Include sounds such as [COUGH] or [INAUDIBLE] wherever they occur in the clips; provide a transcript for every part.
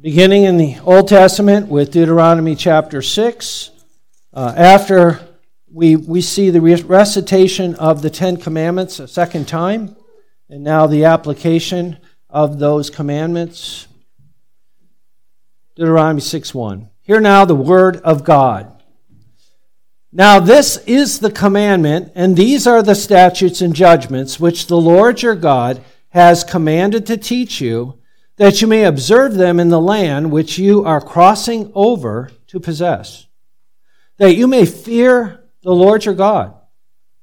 beginning in the Old Testament with Deuteronomy chapter 6. Uh, after we, we see the recitation of the Ten Commandments a second time, and now the application of those commandments. Deuteronomy 6 1. Hear now the word of God. Now, this is the commandment, and these are the statutes and judgments which the Lord your God has commanded to teach you that you may observe them in the land which you are crossing over to possess, that you may fear the Lord your God,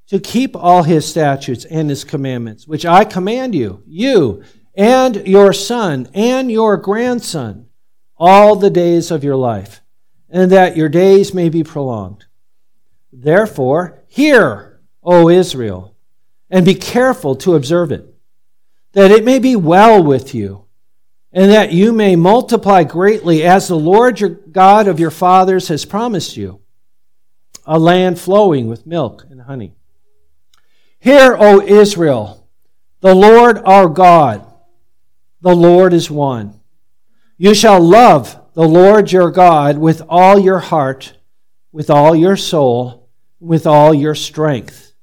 to keep all his statutes and his commandments, which I command you, you and your son and your grandson, all the days of your life, and that your days may be prolonged. Therefore, hear, O Israel, and be careful to observe it, that it may be well with you and that you may multiply greatly as the Lord your God of your fathers has promised you, a land flowing with milk and honey. Hear, O Israel, the Lord our God, the Lord is one. You shall love the Lord your God with all your heart, with all your soul, with all your strength.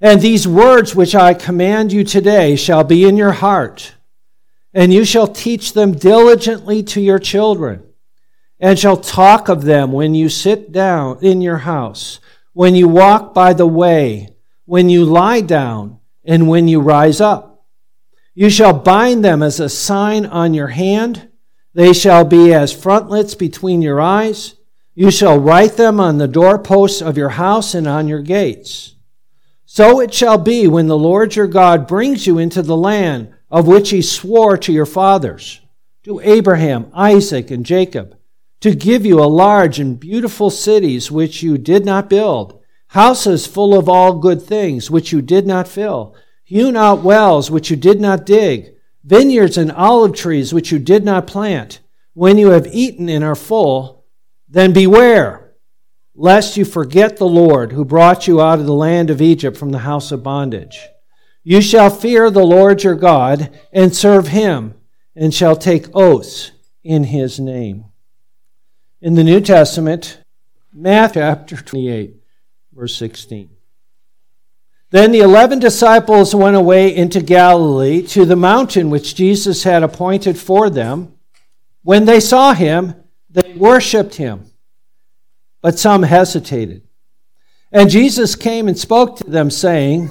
And these words which I command you today shall be in your heart and you shall teach them diligently to your children, and shall talk of them when you sit down in your house, when you walk by the way, when you lie down, and when you rise up. You shall bind them as a sign on your hand. They shall be as frontlets between your eyes. You shall write them on the doorposts of your house and on your gates. So it shall be when the Lord your God brings you into the land of which he swore to your fathers, to Abraham, Isaac, and Jacob, to give you a large and beautiful cities which you did not build, houses full of all good things which you did not fill, hewn out wells which you did not dig, vineyards and olive trees which you did not plant. When you have eaten and are full, then beware, lest you forget the Lord who brought you out of the land of Egypt from the house of bondage. You shall fear the Lord your God and serve him, and shall take oaths in his name. In the New Testament, Matthew chapter 28, verse 16. Then the eleven disciples went away into Galilee to the mountain which Jesus had appointed for them. When they saw him, they worshipped him, but some hesitated. And Jesus came and spoke to them, saying,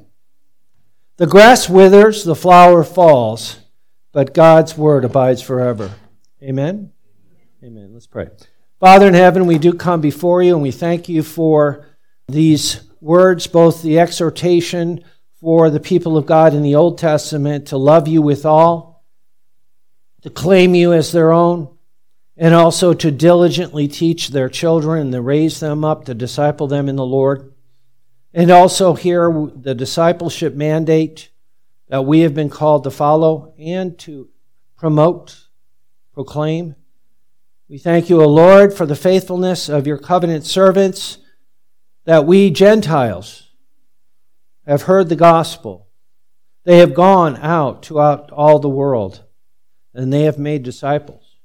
The grass withers, the flower falls, but God's word abides forever. Amen? Amen. Let's pray. Father in heaven, we do come before you and we thank you for these words, both the exhortation for the people of God in the Old Testament to love you with all, to claim you as their own, and also to diligently teach their children to raise them up, to disciple them in the Lord. And also here, the discipleship mandate that we have been called to follow and to promote, proclaim. We thank you, O Lord, for the faithfulness of your covenant servants, that we Gentiles have heard the gospel. They have gone out throughout all the world, and they have made disciples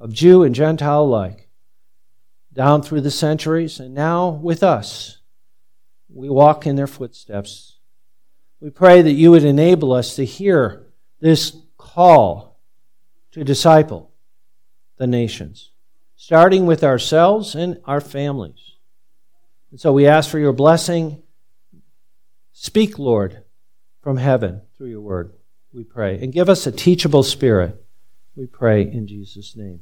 of Jew and Gentile alike, down through the centuries, and now with us we walk in their footsteps. We pray that you would enable us to hear this call to disciple the nations, starting with ourselves and our families. And so we ask for your blessing. Speak, Lord, from heaven through your word, we pray. And give us a teachable spirit, we pray in Jesus' name.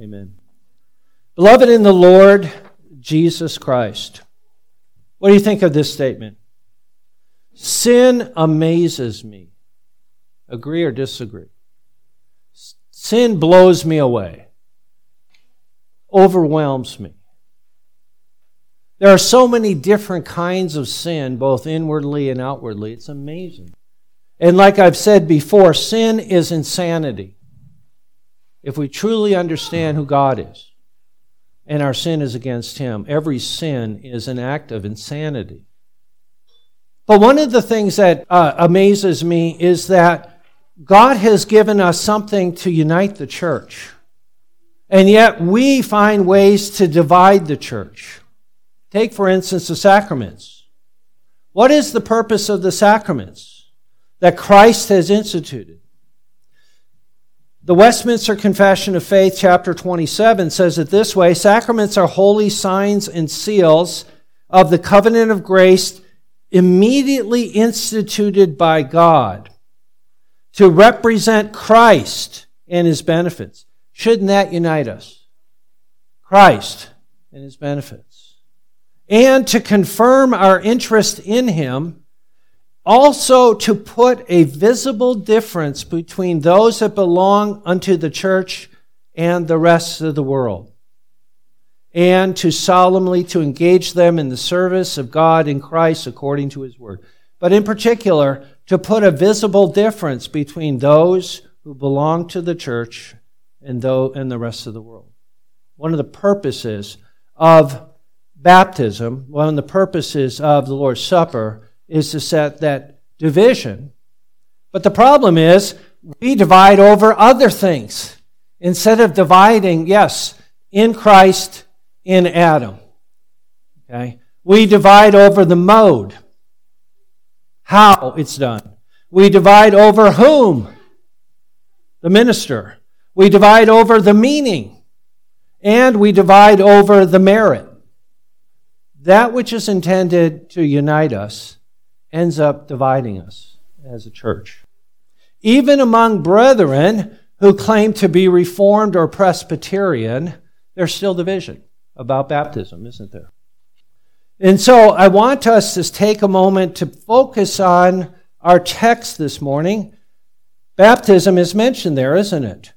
Amen. Beloved in the Lord Jesus Christ. What do you think of this statement? Sin amazes me. Agree or disagree? Sin blows me away. overwhelms me. There are so many different kinds of sin, both inwardly and outwardly. It's amazing. And like I've said before, sin is insanity. If we truly understand who God is and our sin is against Him, every sin is an act of insanity. But one of the things that uh, amazes me is that God has given us something to unite the church. And yet we find ways to divide the church. Take, for instance, the sacraments. What is the purpose of the sacraments that Christ has instituted? The Westminster Confession of Faith, chapter 27, says it this way Sacraments are holy signs and seals of the covenant of grace immediately instituted by God to represent Christ and his benefits. Shouldn't that unite us? Christ and his benefits. And to confirm our interest in him, also to put a visible difference between those that belong unto the church and the rest of the world and to solemnly to engage them in the service of God in Christ according to his word. But in particular, to put a visible difference between those who belong to the church and, though, and the rest of the world. One of the purposes of baptism, one of the purposes of the Lord's Supper, is to set that division. But the problem is, we divide over other things. Instead of dividing, yes, in Christ in Adam. Okay? We divide over the mode, how it's done. We divide over whom? The minister. We divide over the meaning. And we divide over the merit. That which is intended to unite us ends up dividing us as a church. Even among brethren who claim to be Reformed or Presbyterian, there's still division about baptism, isn't there? And so I want us to take a moment to focus on our text this morning. Baptism is mentioned there, isn't it?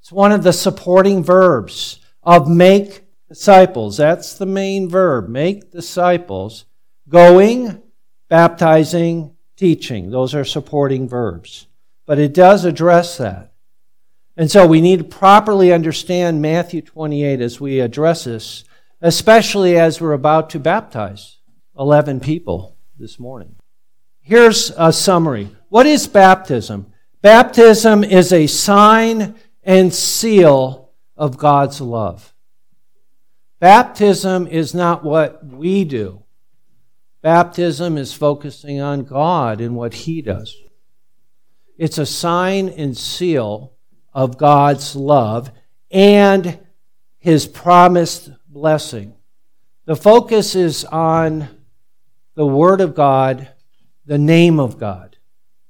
It's one of the supporting verbs of make disciples. That's the main verb, make disciples. Going, baptizing, teaching. Those are supporting verbs. But it does address that. And so we need to properly understand Matthew 28 as we address this, especially as we're about to baptize 11 people this morning. Here's a summary. What is baptism? Baptism is a sign and seal of God's love. Baptism is not what we do. Baptism is focusing on God and what He does. It's a sign and seal of God's love and his promised blessing. The focus is on the Word of God, the name of God.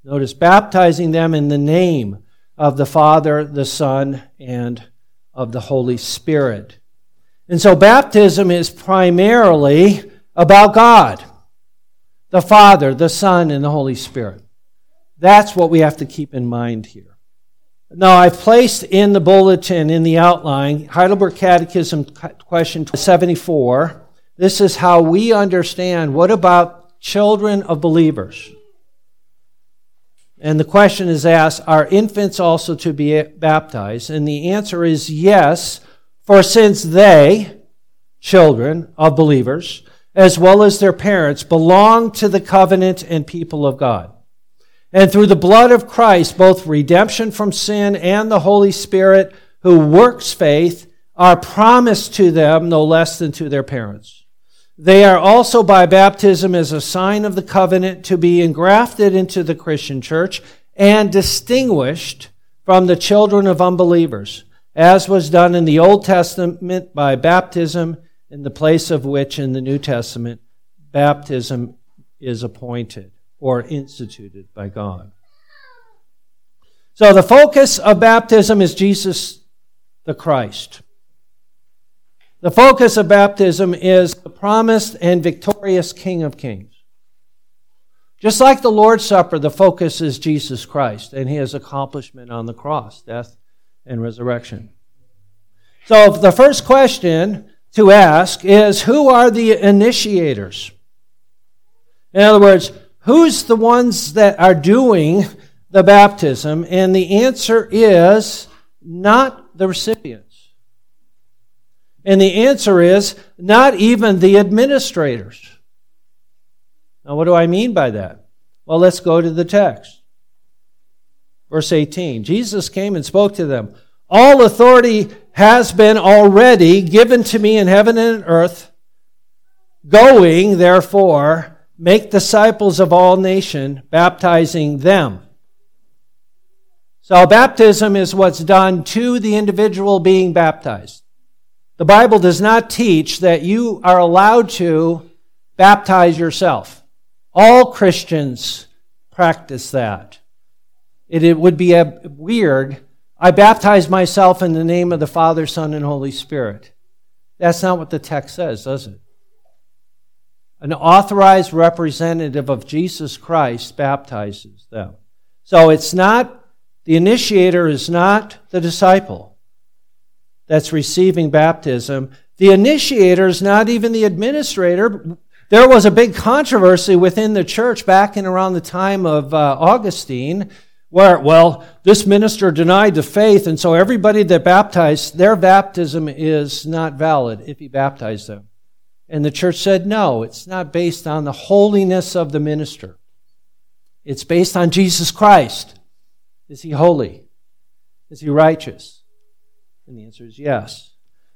Notice baptizing them in the name of the Father, the Son, and of the Holy Spirit. And so baptism is primarily about God, the Father, the Son, and the Holy Spirit. That's what we have to keep in mind here. Now, I've placed in the bulletin, in the outline, Heidelberg Catechism question 74. This is how we understand what about children of believers? And the question is asked Are infants also to be baptized? And the answer is yes, for since they, children of believers, as well as their parents, belong to the covenant and people of God. And through the blood of Christ, both redemption from sin and the Holy Spirit who works faith are promised to them no less than to their parents. They are also by baptism as a sign of the covenant to be engrafted into the Christian church and distinguished from the children of unbelievers, as was done in the Old Testament by baptism, in the place of which in the New Testament baptism is appointed or instituted by God. So the focus of baptism is Jesus the Christ. The focus of baptism is the promised and victorious King of Kings. Just like the Lord's Supper, the focus is Jesus Christ and his accomplishment on the cross, death and resurrection. So the first question to ask is who are the initiators? In other words, who's the ones that are doing the baptism? And the answer is not the recipients. And the answer is not even the administrators. Now, what do I mean by that? Well, let's go to the text. Verse 18 Jesus came and spoke to them. All authority has been already given to me in heaven and earth. Going, therefore, make disciples of all nations, baptizing them. So, baptism is what's done to the individual being baptized. The Bible does not teach that you are allowed to baptize yourself. All Christians practice that. It, would be a, weird. I baptize myself in the name of the Father, Son, and Holy Spirit. That's not what the text says, does it? An authorized representative of Jesus Christ baptizes them. So it's not, the initiator is not the disciple that's receiving baptism. The initiator is not even the administrator. There was a big controversy within the church back in around the time of uh, Augustine where, well, this minister denied the faith, and so everybody that baptized, their baptism is not valid if he baptized them. And the church said, no, it's not based on the holiness of the minister. It's based on Jesus Christ. Is he holy? Is he righteous? And the answer is yes.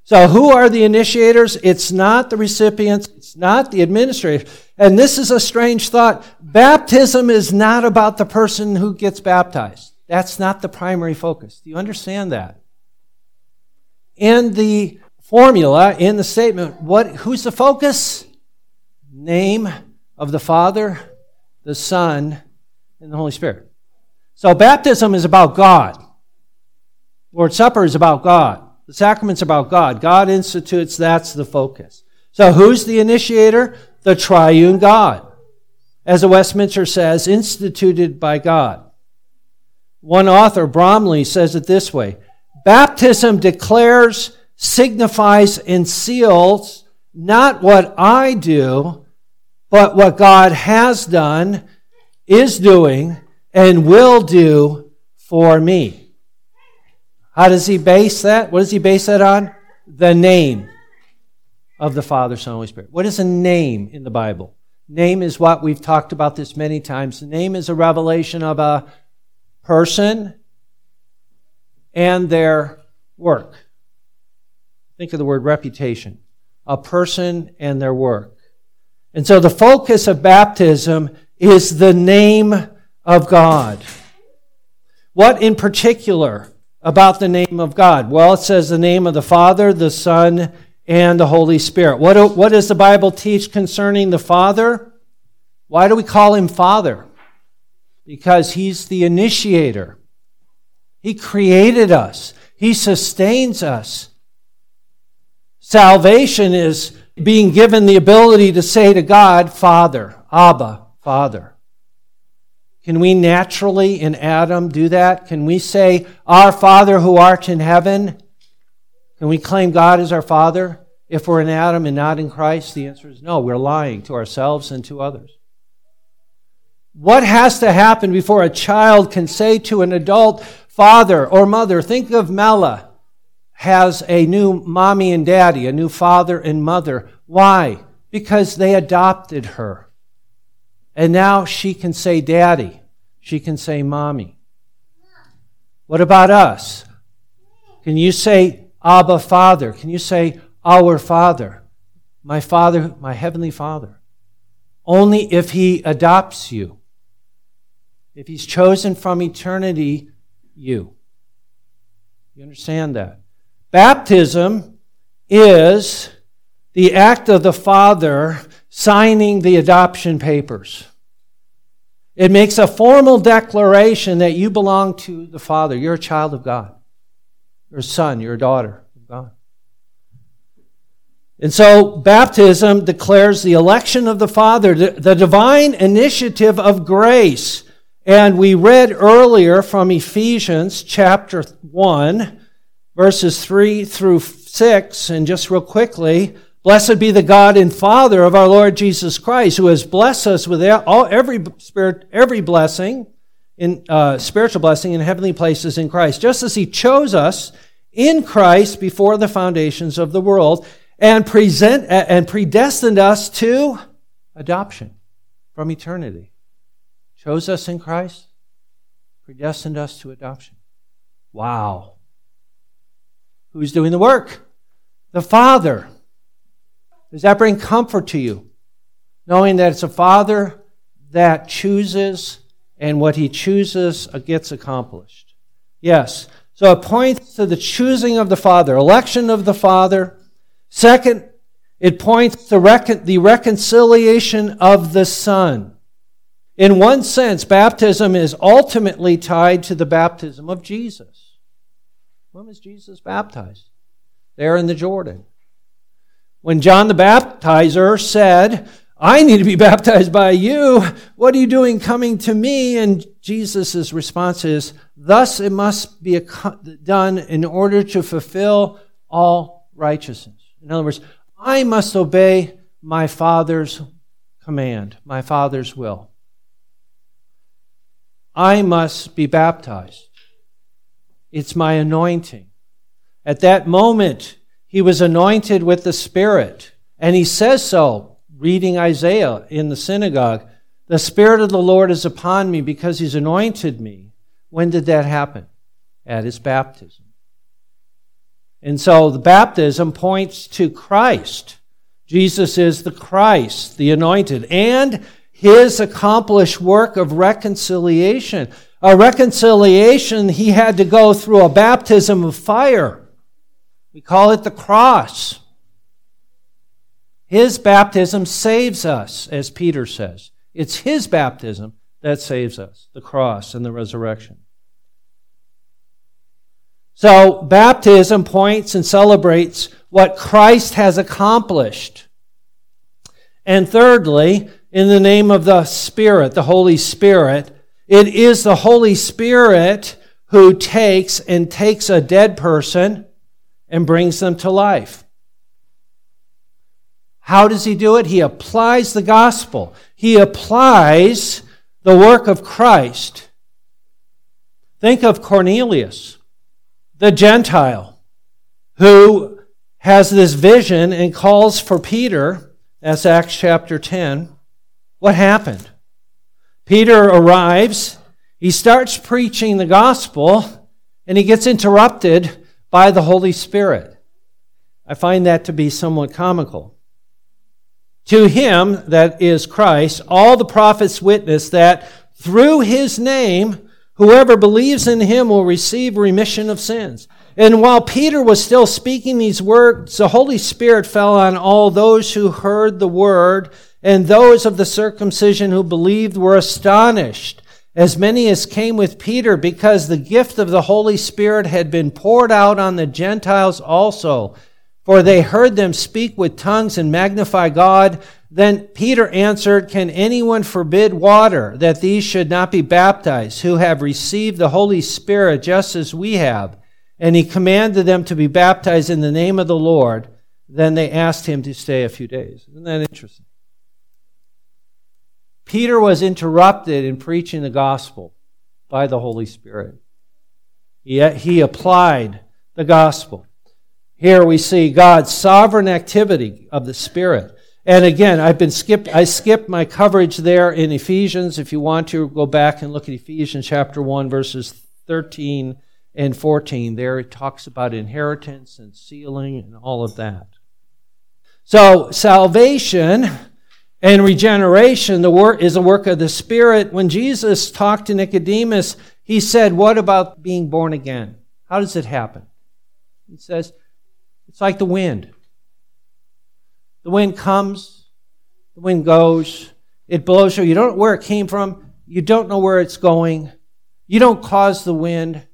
So, who are the initiators? It's not the recipients, it's not the administrators. And this is a strange thought. Baptism is not about the person who gets baptized. That's not the primary focus. Do you understand that? In the formula, in the statement, what, who's the focus? Name of the Father, the Son, and the Holy Spirit. So, baptism is about God. Lord's Supper is about God. The sacrament's about God. God institutes, that's the focus. So who's the initiator? The triune God. As the Westminster says, instituted by God. One author, Bromiley, says it this way Baptism declares, signifies, and seals not what I do, but what God has done, is doing, and will do for me. How does he base that? What does he base that on? The name of the Father, Son, Holy Spirit. What is a name in the Bible? Name is what we've talked about this many times. The name is a revelation of a person and their work. Think of the word reputation. A person and their work. And so the focus of baptism is the name of God. What in particular about the name of God? Well, it says the name of the Father, the Son, and the Holy Spirit. What, do, what does the Bible teach concerning the Father? Why do we call him Father? Because he's the initiator. He created us, he sustains us. Salvation is being given the ability to say to God, Father, Abba, Father. Can we naturally in Adam do that? Can we say, Our Father who art in heaven? Can we claim God as our Father if we're in Adam and not in Christ? The answer is no. We're lying to ourselves and to others. What has to happen before a child can say to an adult father or mother, think of Mela, has a new mommy and daddy, a new father and mother. Why? Because they adopted her. And now she can say daddy. She can say mommy. What about us? Can you say Abba Father? Can you say our Father? My Father, my Heavenly Father. Only if He adopts you. If He's chosen from eternity, you. You understand that? Baptism is the act of the Father signing the adoption papers. It makes a formal declaration that you belong to the Father. You're a child of God. You're a son, you're a daughter of God. And so baptism declares the election of the Father, the divine initiative of grace. And we read earlier from Ephesians chapter 1 verses 3 through 6, and just real quickly, Blessed be the God and Father of our Lord Jesus Christ, who has blessed us with all, every spirit, every blessing in uh, spiritual blessing in heavenly places in Christ, just as He chose us in Christ before the foundations of the world, and present and predestined us to adoption from eternity. Chose us in Christ, predestined us to adoption. Wow. Who's doing the work? The Father. Does that bring comfort to you? Knowing that it's a Father that chooses and what he chooses gets accomplished. Yes. So it points to the choosing of the Father, election of the Father. Second, it points to recon- the reconciliation of the Son. In one sense, baptism is ultimately tied to the baptism of Jesus. When was Jesus baptized? There in the Jordan. When John the Baptizer said, I need to be [LAUGHS] baptized by you. What are you doing coming to me? And Jesus' response is, Thus it must be done in order to fulfill all righteousness. In other words, I must obey my Father's command, my Father's will. I must be baptized. It's my anointing. At that moment, he was anointed with the Spirit, and he says so reading Isaiah in the synagogue. The Spirit of the Lord is upon me because He's anointed me. When did that happen? At His baptism. And so the baptism points to Christ. Jesus is the Christ, the anointed, and His accomplished work of reconciliation. A reconciliation, He had to go through a baptism of fire. We call it the cross. His baptism saves us, as Peter says. It's His baptism that saves us, the cross and the resurrection. So, baptism points and celebrates what Christ has accomplished. And thirdly, in the name of the Spirit, the Holy Spirit, it is the Holy Spirit who takes and takes a dead person and brings them to life. How does he do it? He applies the gospel. He applies the work of Christ. Think of Cornelius, the Gentile, who has this vision and calls for Peter. That's Acts chapter 10. What happened? Peter arrives, he starts preaching the gospel, and he gets interrupted by the Holy Spirit. I find that to be somewhat comical. To him, that is Christ, all the prophets witness that through his name, whoever believes in him will receive remission of sins. And while Peter was still speaking these words, the Holy Spirit fell on all those who heard the word, and those of the circumcision who believed were astonished, as many as came with Peter, because the gift of the Holy Spirit had been poured out on the Gentiles also. For they heard them speak with tongues and magnify God. Then Peter answered, Can anyone forbid water that these should not be baptized, who have received the Holy Spirit just as we have? And he commanded them to be baptized in the name of the Lord. Then they asked him to stay a few days. Isn't that interesting? Peter was interrupted in preaching the gospel by the Holy Spirit. Yet he applied the gospel. Here we see God's sovereign activity of the Spirit. And again, I've been skipped, I skipped my coverage there in Ephesians. If you want to, go back and look at Ephesians chapter 1, verses 13 and 14. There it talks about inheritance and sealing and all of that. So, salvation and regeneration the work, is a work of the Spirit. When Jesus talked to Nicodemus, he said, What about being born again? How does it happen? He says, it's like the wind. The wind comes, the wind goes, it blows you. You don't know where it came from, you don't know where it's going. You don't cause the wind.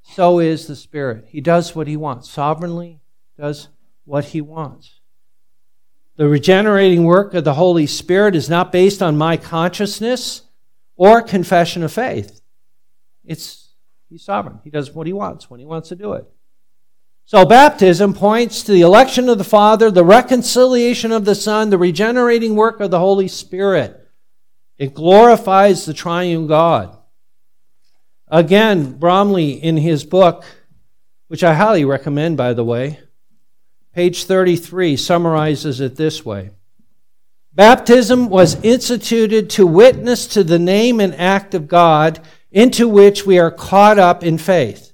So is the Spirit. He does what He wants, sovereignly does what He wants. The regenerating work of the Holy Spirit is not based on my consciousness or confession of faith. It's He's sovereign. He does what He wants when He wants to do it. So, baptism points to the election of the Father, the reconciliation of the Son, the regenerating work of the Holy Spirit. It glorifies the triune God. Again, Bromiley, in his book, which I highly recommend, by the way, page 33, summarizes it this way Baptism was instituted to witness to the name and act of God into which we are caught up in faith.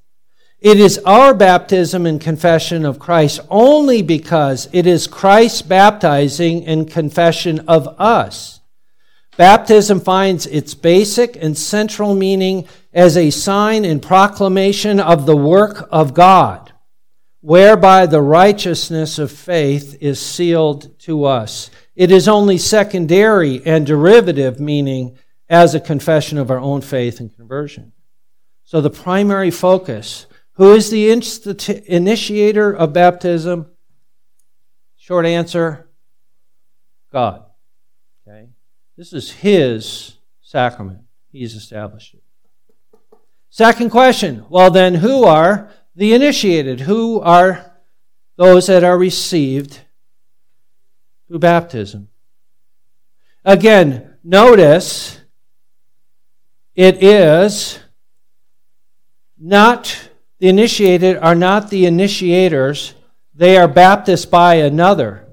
It is our baptism and confession of Christ only because it is Christ baptizing and confession of us. Baptism finds its basic and central meaning as a sign and proclamation of the work of God, whereby the righteousness of faith is sealed to us. It is only secondary and derivative meaning as a confession of our own faith and conversion. So the primary focus who is the initiator of baptism? Short answer God. Okay? This is His sacrament. He's established it. Second question well, then, who are the initiated? Who are those that are received through baptism? Again, notice it is not the initiated are not the initiators, they are baptized by another,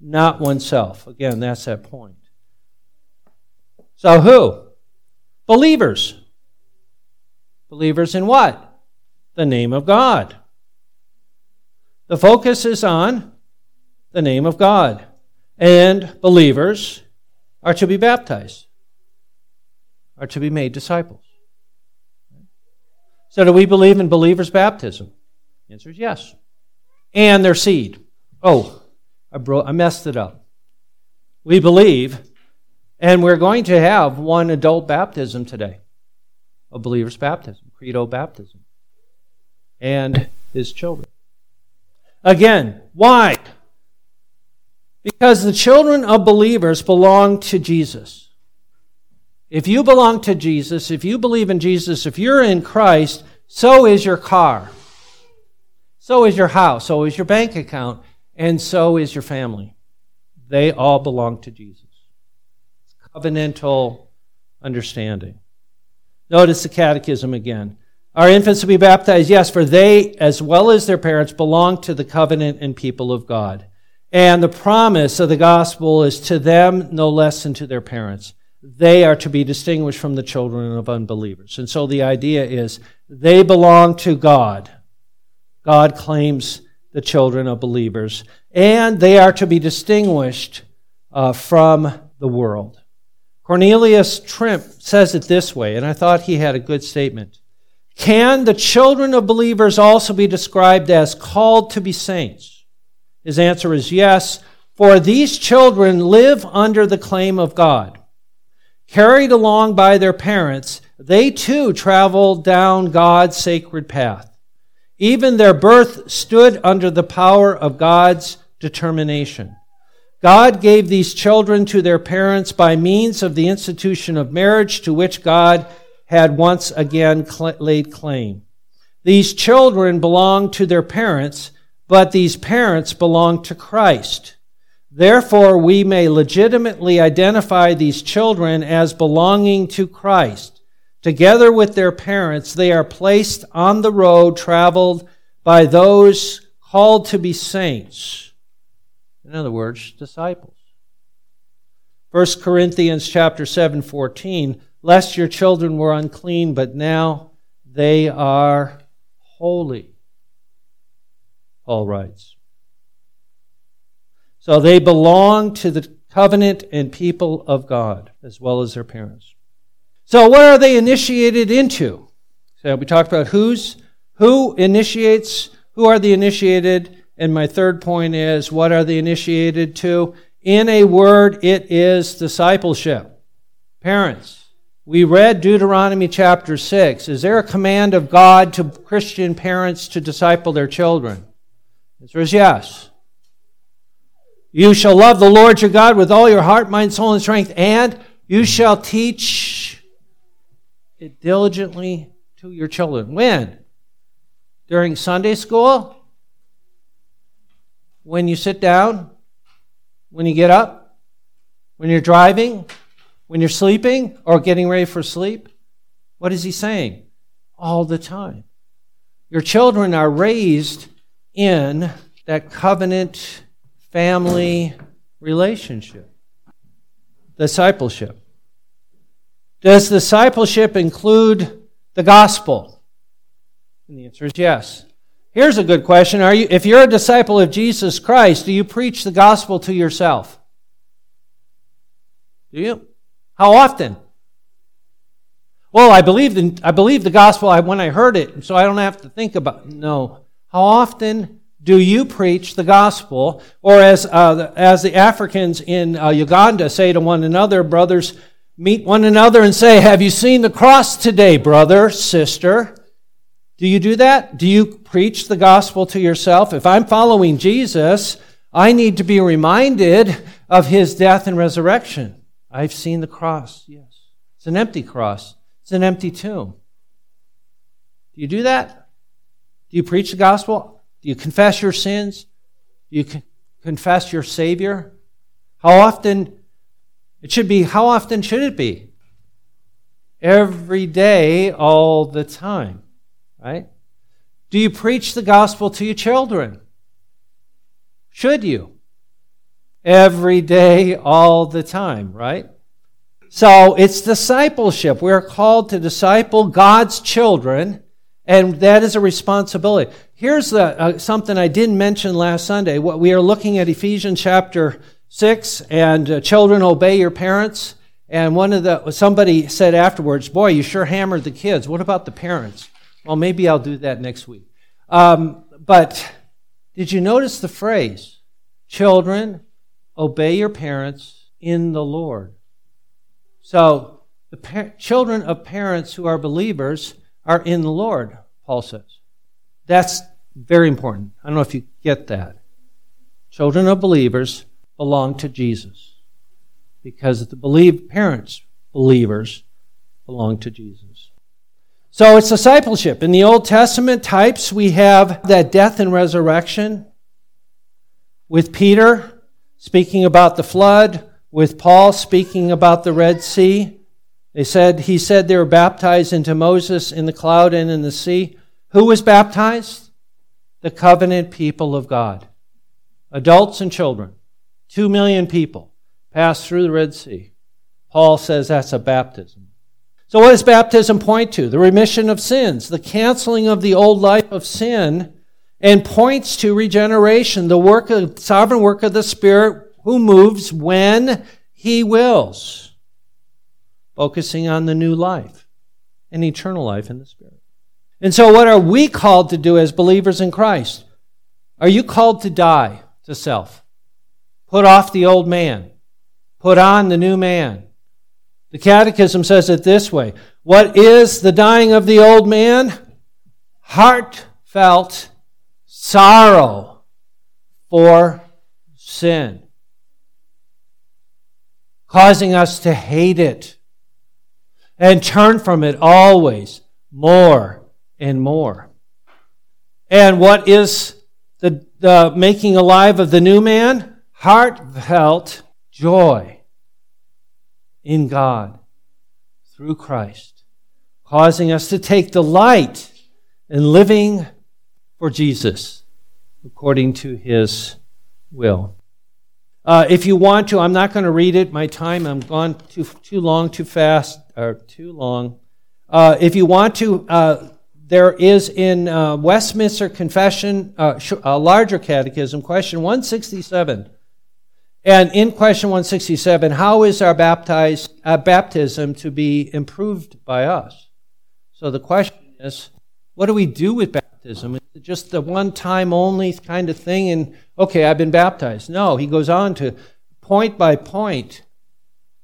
not oneself. Again, that's that point. So, who? Believers. Believers in what? The name of God. The focus is on the name of God. And believers are to be baptized, are to be made disciples. So, do we believe in believers' baptism? The answer is yes. And their seed. Oh, I, bro- I messed it up. We believe, and we're going to have one adult baptism today a believer's baptism, credo baptism, and his children. Again, why? Because the children of believers belong to Jesus. If you belong to Jesus, if you believe in Jesus, if you're in Christ, so is your car. So is your house. So is your bank account. And so is your family. They all belong to Jesus. Covenantal understanding. Notice the catechism again. Are infants to be baptized? Yes, for they, as well as their parents, belong to the covenant and people of God. And the promise of the gospel is to them no less than to their parents they are to be distinguished from the children of unbelievers. And so the idea is they belong to God. God claims the children of believers, and they are to be distinguished uh, from the world. Cornelius Trimp says it this way, and I thought he had a good statement. Can the children of believers also be described as called to be saints? His answer is yes, for these children live under the claim of God. Carried along by their parents, they too travel down God's sacred path. Even their birth stood under the power of God's determination. God gave these children to their parents by means of the institution of marriage to which God had once again laid claim. These children belong to their parents, but these parents belong to Christ. Therefore, we may legitimately identify these children as belonging to Christ. Together with their parents, they are placed on the road traveled by those called to be saints. In other words, disciples. 1 Corinthians chapter 7, 14, lest your children were unclean, but now they are holy. Paul writes. So they belong to the covenant and people of God, as well as their parents. So what are they initiated into? So we talked about who's who initiates, who are the initiated, and my third point is what are they initiated to? In a word, it is discipleship. Parents. We read Deuteronomy chapter 6. Is there a command of God to Christian parents to disciple their children? The answer is yes. You shall love the Lord your God with all your heart, mind, soul, and strength, and you shall teach it diligently to your children. When? During Sunday school? when you sit down, when you get up, when you're driving, when you're sleeping, or getting ready for sleep? What is he saying? All the time. Your children are raised in that covenant family relationship, discipleship. Does discipleship include the gospel? And the answer is yes. Here's a good question. Are you, if you're a disciple of Jesus Christ, do you preach the gospel to yourself? Do you? How often? Well, I believe in, I the gospel when I heard it, so I don't have to think about. No. How often do you preach the gospel? Or as, uh, as the Africans in uh, Uganda say to one another, brothers meet one another and say, Have you seen the cross today, brother, sister? Do you do that? Do you preach the gospel to yourself? If I'm following Jesus, I need to be reminded of his death and resurrection. I've seen the cross, yes. It's an empty cross, it's an empty tomb. Do you do that? Do you preach the gospel? Do you confess your sins? Do you confess your Savior? How often? It should be, how often should it be? Every day, all the time right? Do you preach the gospel to your children? Should you? Every day, all the time, right? So it's discipleship. We're called to disciple God's children, and that is a responsibility. Here's the, uh, something I didn't mention last Sunday. What we are looking at Ephesians chapter six, and uh, children obey your parents. And one of the somebody said afterwards, "Boy, you sure hammered the kids. What about the parents?" Well, maybe I'll do that next week. Um, but did you notice the phrase, children, obey your parents in the Lord? So, the par- children of parents who are believers are in the Lord, Paul says. That's very important. I don't know if you get that. Children of believers belong to Jesus because the believed parents, believers, belong to Jesus. So it's discipleship. In the Old Testament types, we have that death and resurrection with Peter speaking about the flood, with Paul speaking about the Red Sea. They said he said they were baptized into Moses in the cloud and in the sea. Who was baptized? The covenant people of God. Adults and children. Two million people passed through the Red Sea. Paul says that's a baptism. So, what does baptism point to? The remission of sins, the canceling of the old life of sin, and points to regeneration, the work of sovereign work of the Spirit who moves when He wills, focusing on the new life and eternal life in the Spirit. And so, what are we called to do as believers in Christ? Are you called to die to self? Put off the old man, put on the new man. The Catechism says it this way What is the dying of the old man? Heartfelt sorrow for sin, causing us to hate it and turn from it always more and more. And what is the, the making alive of the new man? Heartfelt joy in God through Christ, causing us to take delight in living for Jesus according to his will. Uh, if you want to, I'm not going to read it. My time, I'm gone too, too long, too fast, or too long. Uh, if you want to, uh, there is in uh, Westminster Confession, uh, a larger catechism, question 167. And in question 167, how is our baptized, uh, baptism to be improved by us? So the question is, what do we do with baptism? Is it just the one time only kind of thing? And okay, I've been baptized. No, he goes on to point by point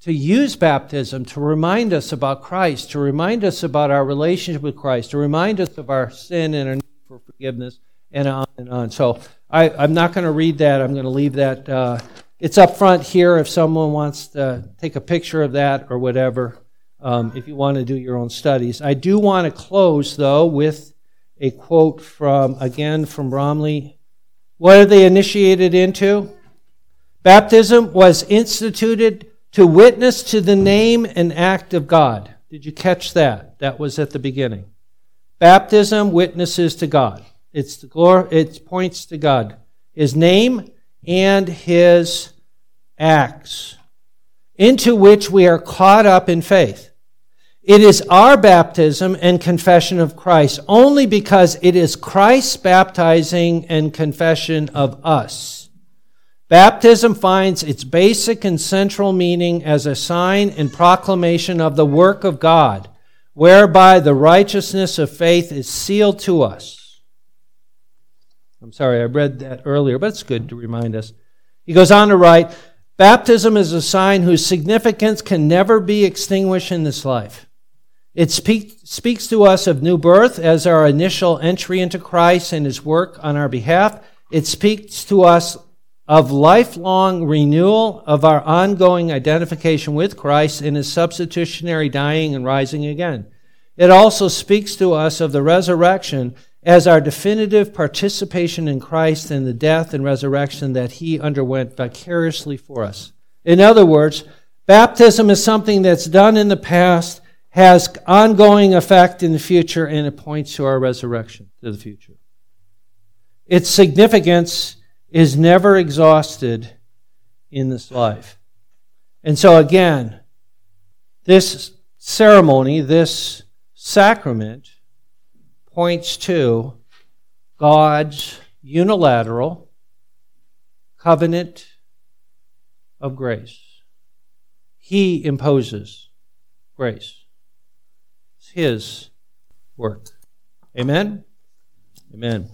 to use baptism to remind us about Christ, to remind us about our relationship with Christ, to remind us of our sin and our need for forgiveness, and on and on. So I, am not going to read that. I'm going to leave that. Uh, it's up front here if someone wants to take a picture of that or whatever, um, if you want to do your own studies. I do want to close, though, with a quote from, again, from Bromiley What are they initiated into? Baptism was instituted to witness to the name and act of God. Did you catch that? That was at the beginning. Baptism witnesses to God. It's the glory, it points to God, His name and His acts, into which we are caught up in faith. It is our baptism and confession of Christ only because it is Christ's baptizing and confession of us. Baptism finds its basic and central meaning as a sign and proclamation of the work of God, whereby the righteousness of faith is sealed to us. I'm sorry, I read that earlier, but it's good to remind us. He goes on to write Baptism is a sign whose significance can never be extinguished in this life. It speak, speaks to us of new birth as our initial entry into Christ and his work on our behalf. It speaks to us of lifelong renewal of our ongoing identification with Christ in his substitutionary dying and rising again. It also speaks to us of the resurrection as our definitive participation in Christ and the death and resurrection that he underwent vicariously for us. In other words, baptism is something that's done in the past has ongoing effect in the future and it points to our resurrection to the future. Its significance is never exhausted in this life. And so, again, this ceremony, this sacrament, points to God's unilateral covenant of grace. He imposes grace his work. Amen? Amen.